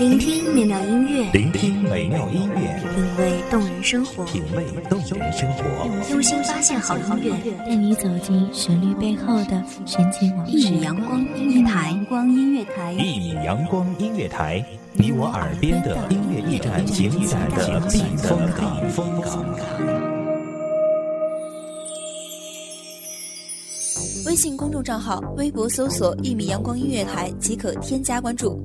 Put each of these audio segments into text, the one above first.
聆听美妙音乐，聆听美妙音乐，品味动人生活，品味动人生活，用心发现好音乐，带你走进旋律背后的神奇往事。一米阳光音乐台，阳光音乐台，一米阳光音乐台，你我耳边的音乐驿站，情感的避风港。微信公众账号、微博搜索“一米阳光音乐台”即可添加关注。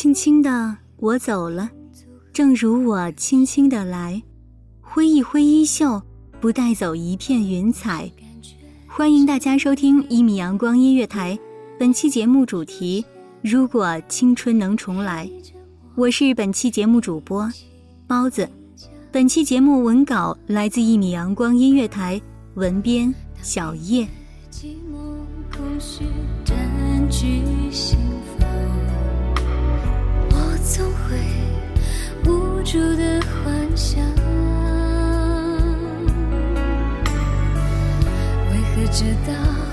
轻轻的，我走了，正如我轻轻的来，挥一挥衣袖，不带走一片云彩。欢迎大家收听一米阳光音乐台，本期节目主题：如果青春能重来。我是本期节目主播包子，本期节目文稿来自一米阳光音乐台，文编小叶。寂寞故事占据心住的幻想，为何直到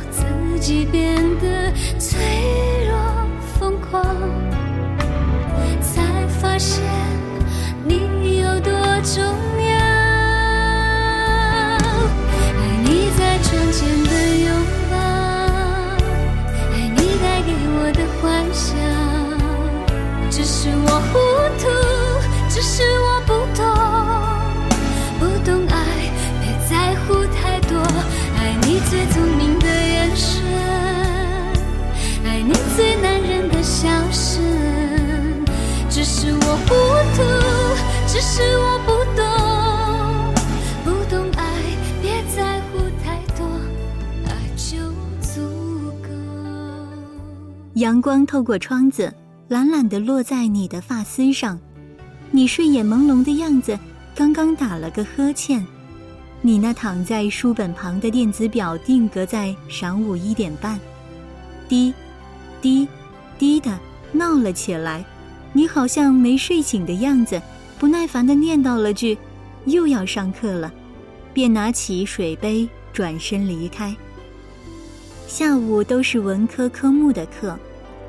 自己变得脆弱疯狂，才发现只是我不懂，不懂爱，别在乎太多，爱就足够。阳光透过窗子。懒懒地落在你的发丝上，你睡眼朦胧的样子，刚刚打了个呵欠。你那躺在书本旁的电子表定格在晌午一点半，滴，滴，滴的闹了起来。你好像没睡醒的样子，不耐烦地念叨了句：“又要上课了。”便拿起水杯转身离开。下午都是文科科目的课。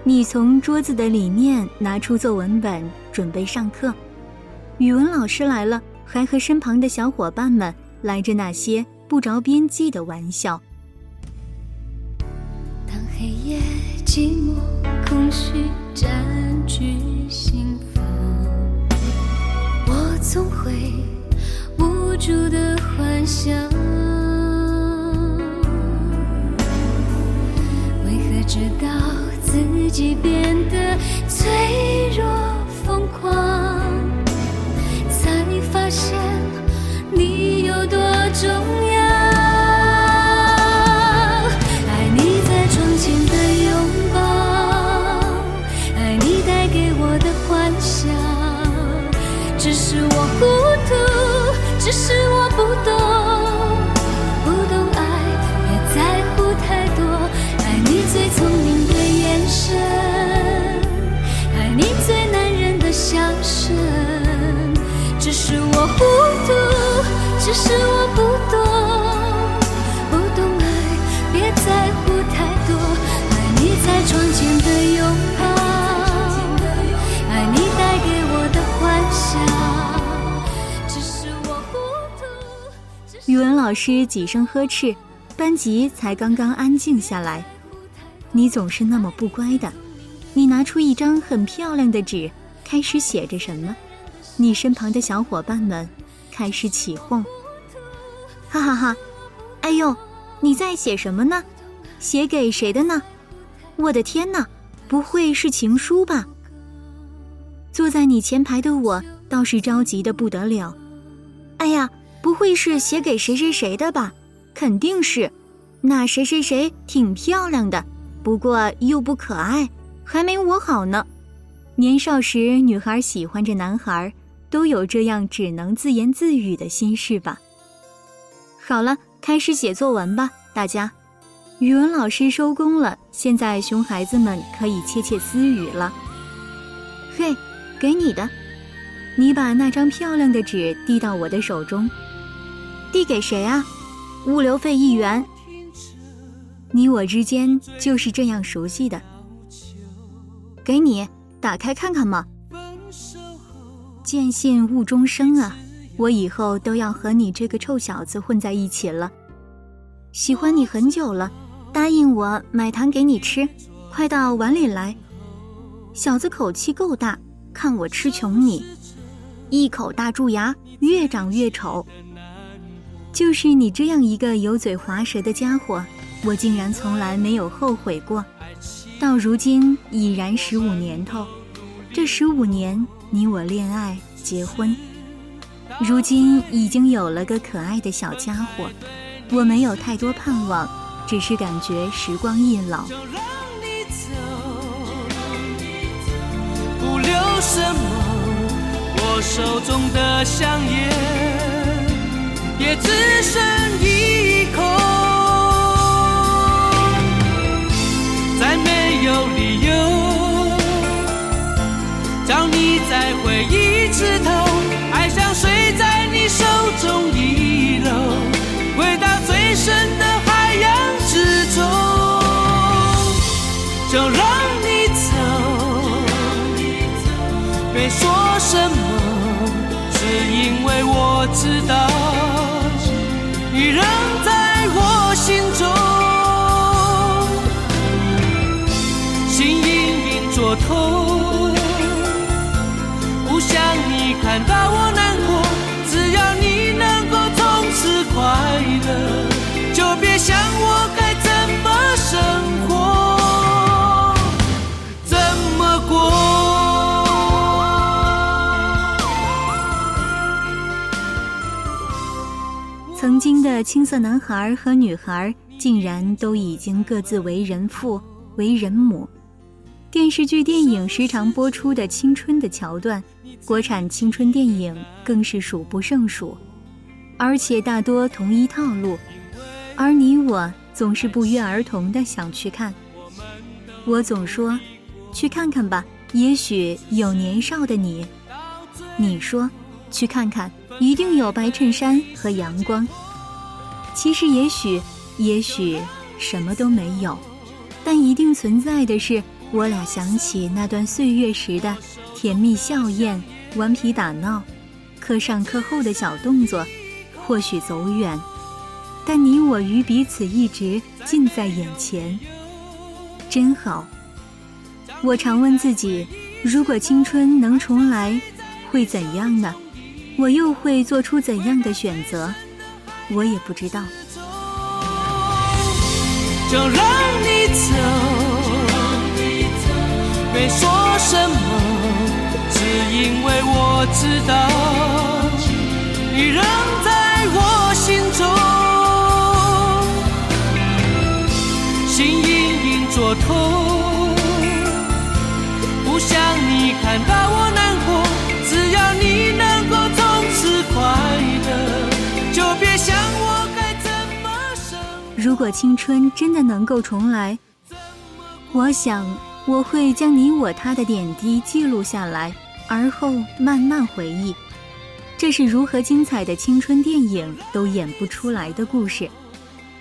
你从桌子的里面拿出作文本，准备上课。语文老师来了，还和身旁的小伙伴们来着那些不着边际的玩笑。当黑夜寂寞空虚占据心房，我总会无助的幻想，为何直到。自己变得脆弱疯狂，才发现你有多重要。爱你在窗前的拥抱，爱你带给我的幻想。只是我糊涂，只是我不懂，不懂爱，别在乎太多。爱你最聪明的眼神，爱你最男人的笑声。只是我糊涂，只是我不懂，不懂爱，别在乎太多。爱你在窗前的拥。语文老师几声呵斥，班级才刚刚安静下来。你总是那么不乖的。你拿出一张很漂亮的纸，开始写着什么？你身旁的小伙伴们开始起哄。哈哈哈，哎呦，你在写什么呢？写给谁的呢？我的天哪，不会是情书吧？坐在你前排的我倒是着急的不得了。哎呀，会是写给谁谁谁的吧？肯定是。那谁谁谁挺漂亮的，不过又不可爱，还没我好呢。年少时，女孩喜欢着男孩，都有这样只能自言自语的心事吧。好了，开始写作文吧，大家。语文老师收工了，现在熊孩子们可以窃窃私语了。嘿。给你的，你把那张漂亮的纸递到我的手中。递给谁啊？物流费一元。你我之间就是这样熟悉的。给你，打开看看嘛。见信误终生啊！我以后都要和你这个臭小子混在一起了。喜欢你很久了，答应我买糖给你吃，快到碗里来。小子口气够大。看我吃穷你，一口大蛀牙，越长越丑。就是你这样一个油嘴滑舌的家伙，我竟然从来没有后悔过。到如今已然十五年头，这十五年你我恋爱结婚，如今已经有了个可爱的小家伙。我没有太多盼望，只是感觉时光易老。不留什么？我手中的香烟也只剩一口，再没有理由叫你再回一次头，爱像水在你手中遗漏，回到最深的海洋之中，就让。别说什么，只因为我知道的青涩男孩和女孩，竟然都已经各自为人父、为人母。电视剧、电影时常播出的青春的桥段，国产青春电影更是数不胜数，而且大多同一套路。而你我总是不约而同的想去看。我总说，去看看吧，也许有年少的你。你说，去看看。一定有白衬衫和阳光。其实，也许，也许什么都没有，但一定存在的是，我俩想起那段岁月时的甜蜜笑靥、顽皮打闹、课上课后的小动作。或许走远，但你我与彼此一直近在眼前，真好。我常问自己，如果青春能重来，会怎样呢？我又会做出怎样的选择？我也不知道。就让你走，没说什么，只因为我知道你仍在我心中，心隐隐作痛，不想你看到如果青春真的能够重来，我想我会将你我他的点滴记录下来，而后慢慢回忆。这是如何精彩的青春电影都演不出来的故事，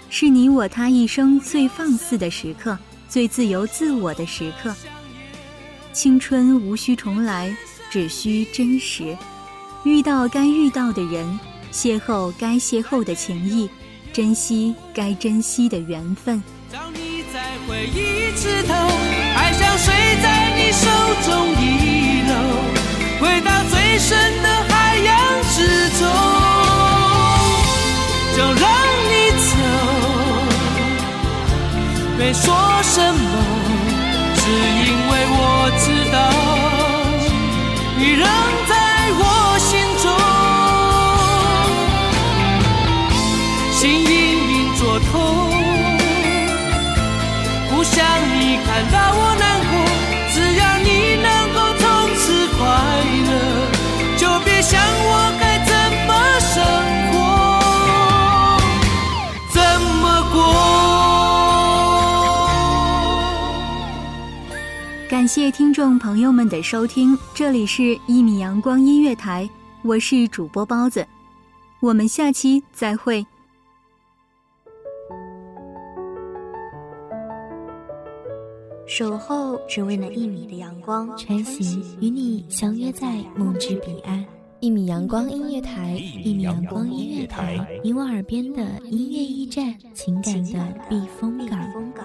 是你我他一生最放肆的时刻，最自由自我的时刻。青春无需重来，只需真实。遇到该遇到的人，邂逅该邂逅的情谊。珍惜该珍惜的缘分。当你再回一次头，爱像水在你手中遗漏，回到最深的海洋之中，就让你走，别说听众朋友们的收听，这里是《一米阳光音乐台》，我是主播包子，我们下期再会。守候只为那一米的阳光，穿行与你相约在梦之彼岸。一米阳光音乐台，一米阳光音乐台，你我耳边的音乐驿站，情感的避风港。